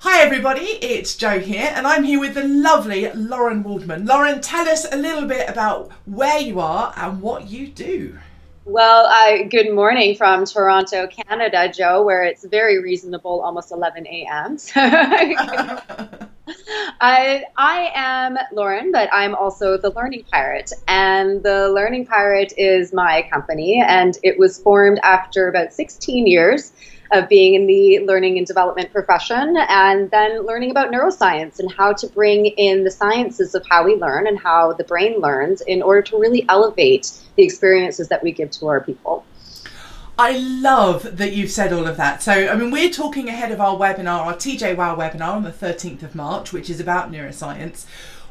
Hi, everybody, it's Joe here, and I'm here with the lovely Lauren Waldman. Lauren, tell us a little bit about where you are and what you do. Well, uh, good morning from Toronto, Canada, Joe, where it's very reasonable, almost 11 a.m. I, I am Lauren, but I'm also the Learning Pirate. And the Learning Pirate is my company, and it was formed after about 16 years of being in the learning and development profession and then learning about neuroscience and how to bring in the sciences of how we learn and how the brain learns in order to really elevate the experiences that we give to our people. I love that you've said all of that. So, I mean, we're talking ahead of our webinar, our TJ Wow webinar on the 13th of March, which is about neuroscience.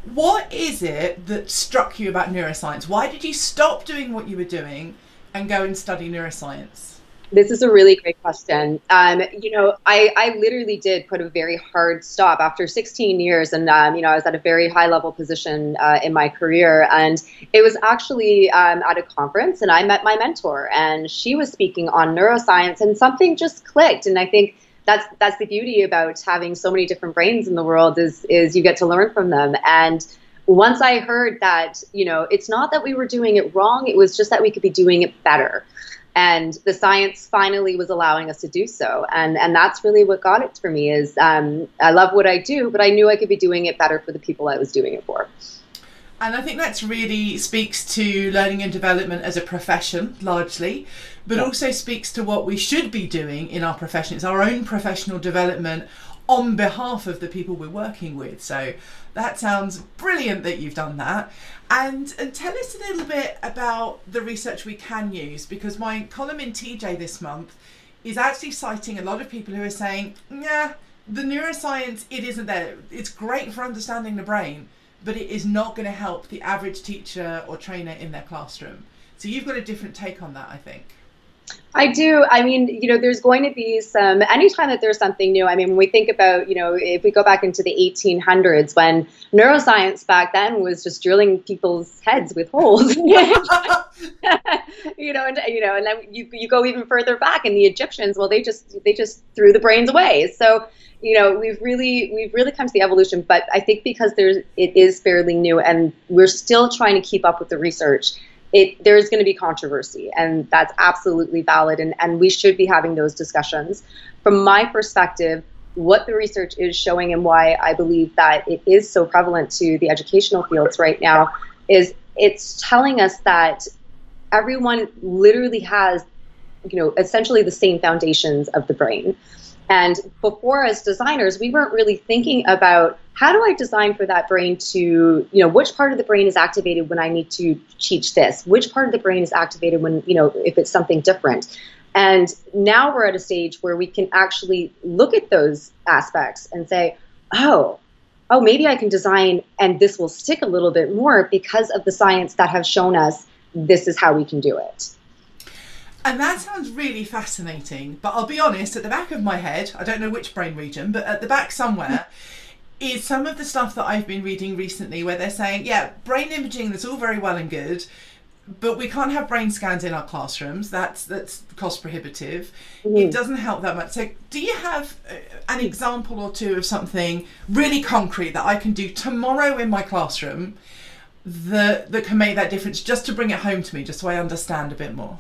What is it that struck you about neuroscience? Why did you stop doing what you were doing and go and study neuroscience? This is a really great question. Um, you know, I, I literally did put a very hard stop after 16 years, and um, you know, I was at a very high level position uh, in my career, and it was actually um, at a conference, and I met my mentor, and she was speaking on neuroscience, and something just clicked, and I think that's that's the beauty about having so many different brains in the world is is you get to learn from them, and once I heard that, you know, it's not that we were doing it wrong, it was just that we could be doing it better and the science finally was allowing us to do so. And and that's really what got it for me is um, i love what i do but i knew i could be doing it better for the people i was doing it for. And i think that's really speaks to learning and development as a profession largely but yeah. also speaks to what we should be doing in our profession. It's our own professional development on behalf of the people we're working with so that sounds brilliant that you've done that and, and tell us a little bit about the research we can use because my column in TJ this month is actually citing a lot of people who are saying, yeah, the neuroscience, it isn't there. It's great for understanding the brain, but it is not going to help the average teacher or trainer in their classroom. So you've got a different take on that, I think. I do. I mean, you know, there's going to be some, anytime that there's something new, I mean, when we think about, you know, if we go back into the 1800s when neuroscience back then was just drilling people's heads with holes, you know, and, you know, and then you, you go even further back and the Egyptians, well, they just, they just threw the brains away. So, you know, we've really, we've really come to the evolution, but I think because there's, it is fairly new and we're still trying to keep up with the research it, there's going to be controversy, and that's absolutely valid, and, and we should be having those discussions. From my perspective, what the research is showing and why I believe that it is so prevalent to the educational fields right now is it's telling us that everyone literally has, you know, essentially the same foundations of the brain. And before, as designers, we weren't really thinking about how do I design for that brain to, you know, which part of the brain is activated when I need to teach this? Which part of the brain is activated when, you know, if it's something different? And now we're at a stage where we can actually look at those aspects and say, oh, oh, maybe I can design and this will stick a little bit more because of the science that has shown us this is how we can do it. And that sounds really fascinating. But I'll be honest, at the back of my head, I don't know which brain region, but at the back somewhere, is some of the stuff that I've been reading recently where they're saying, yeah, brain imaging, that's all very well and good, but we can't have brain scans in our classrooms. That's that's cost prohibitive. Mm-hmm. It doesn't help that much. So, do you have uh, an example or two of something really concrete that I can do tomorrow in my classroom that that can make that difference, just to bring it home to me, just so I understand a bit more?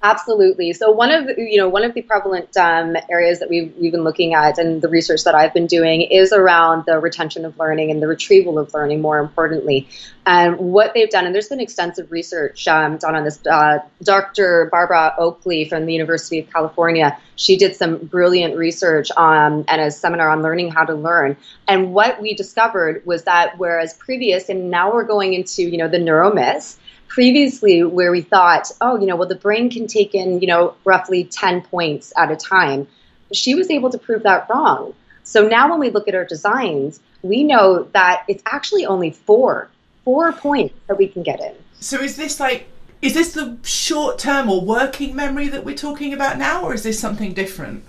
Absolutely. So one of the, you know one of the prevalent um, areas that we've we've been looking at and the research that I've been doing is around the retention of learning and the retrieval of learning. More importantly, and what they've done, and there's been extensive research um, done on this. Uh, Dr. Barbara Oakley from the University of California, she did some brilliant research on and a seminar on learning how to learn. And what we discovered was that whereas previous, and now we're going into you know the neuromyths previously where we thought, oh, you know, well, the brain can take in, you know, roughly 10 points at a time. She was able to prove that wrong. So now when we look at our designs, we know that it's actually only four, four points that we can get in. So is this like, is this the short term or working memory that we're talking about now, or is this something different?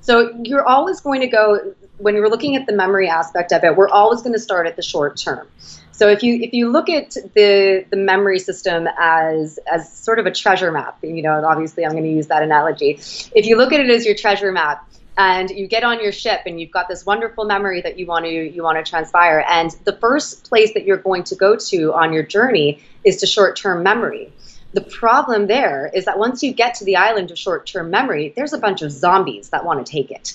So you're always going to go, when you're looking at the memory aspect of it, we're always going to start at the short term. So if you if you look at the the memory system as as sort of a treasure map, you know, obviously I'm going to use that analogy. If you look at it as your treasure map, and you get on your ship and you've got this wonderful memory that you want to you want to transpire and the first place that you're going to go to on your journey is to short-term memory the problem there is that once you get to the island of short-term memory there's a bunch of zombies that want to take it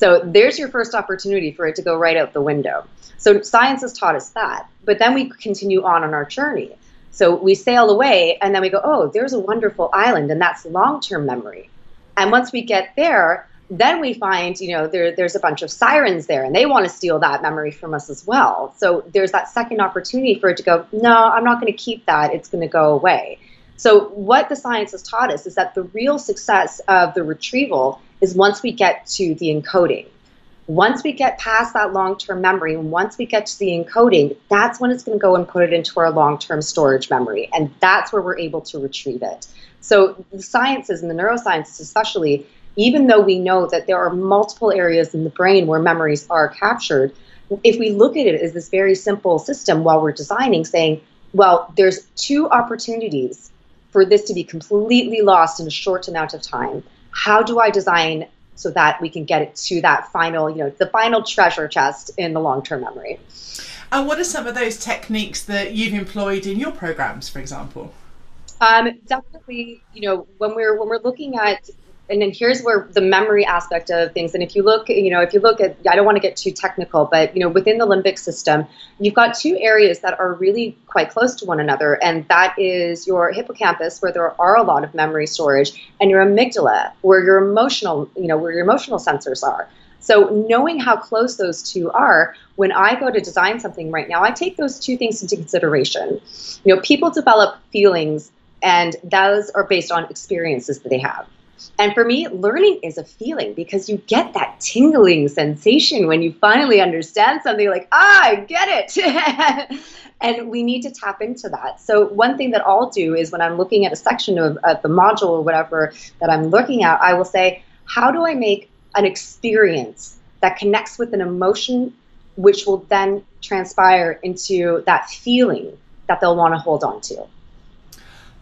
so there's your first opportunity for it to go right out the window so science has taught us that but then we continue on on our journey so we sail away and then we go oh there's a wonderful island and that's long-term memory and once we get there then we find, you know, there, there's a bunch of sirens there and they want to steal that memory from us as well. So there's that second opportunity for it to go, no, I'm not going to keep that. It's going to go away. So what the science has taught us is that the real success of the retrieval is once we get to the encoding. Once we get past that long-term memory, and once we get to the encoding, that's when it's going to go and put it into our long-term storage memory, and that's where we're able to retrieve it. So the sciences and the neurosciences, especially, even though we know that there are multiple areas in the brain where memories are captured, if we look at it as this very simple system while we're designing, saying, well, there's two opportunities for this to be completely lost in a short amount of time. How do I design so that we can get it to that final, you know, the final treasure chest in the long term memory? And what are some of those techniques that you've employed in your programs, for example? Um, definitely, you know, when we're when we're looking at and then here's where the memory aspect of things. And if you look you know if you look at i don't want to get too technical but you know within the limbic system you've got two areas that are really quite close to one another. And that is your hippocampus where there are a lot of memory storage and your amygdala where your emotional you know where your emotional sensors are. So knowing how close those two are when i go to design something right now i take those two things into consideration. You know people develop feelings and those are based on experiences that they have and for me, learning is a feeling because you get that tingling sensation when you finally understand something like, ah, I get it. and we need to tap into that. So, one thing that I'll do is when I'm looking at a section of, of the module or whatever that I'm looking at, I will say, how do I make an experience that connects with an emotion, which will then transpire into that feeling that they'll want to hold on to?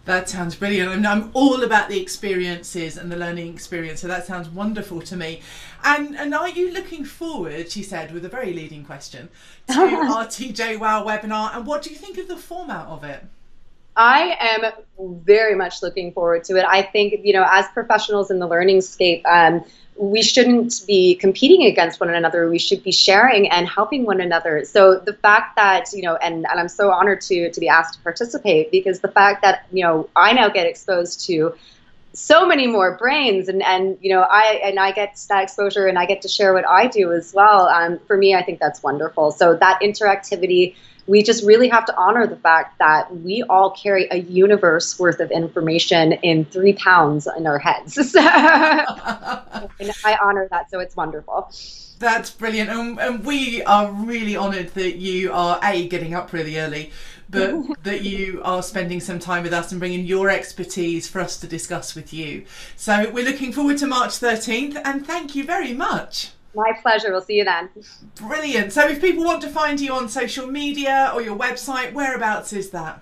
That sounds brilliant. I mean, I'm all about the experiences and the learning experience, so that sounds wonderful to me. And and are you looking forward, she said, with a very leading question, to our TJ Wow webinar? And what do you think of the format of it? I am very much looking forward to it. I think, you know, as professionals in the learning scape, um, we shouldn't be competing against one another. We should be sharing and helping one another. So the fact that you know, and, and I'm so honored to to be asked to participate because the fact that you know I now get exposed to so many more brains and and you know I and I get that exposure and I get to share what I do as well. Um, for me, I think that's wonderful. So that interactivity we just really have to honor the fact that we all carry a universe worth of information in three pounds in our heads. and I honor that, so it's wonderful. That's brilliant. And, and we are really honoured that you are A, getting up really early, but that you are spending some time with us and bringing your expertise for us to discuss with you. So we're looking forward to March 13th, and thank you very much. My pleasure. We'll see you then. Brilliant. So, if people want to find you on social media or your website, whereabouts is that?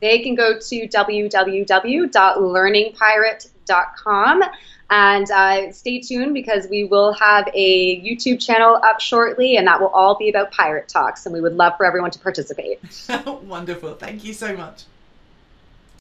They can go to www.learningpirate.com and uh, stay tuned because we will have a YouTube channel up shortly, and that will all be about pirate talks. And we would love for everyone to participate. Wonderful. Thank you so much.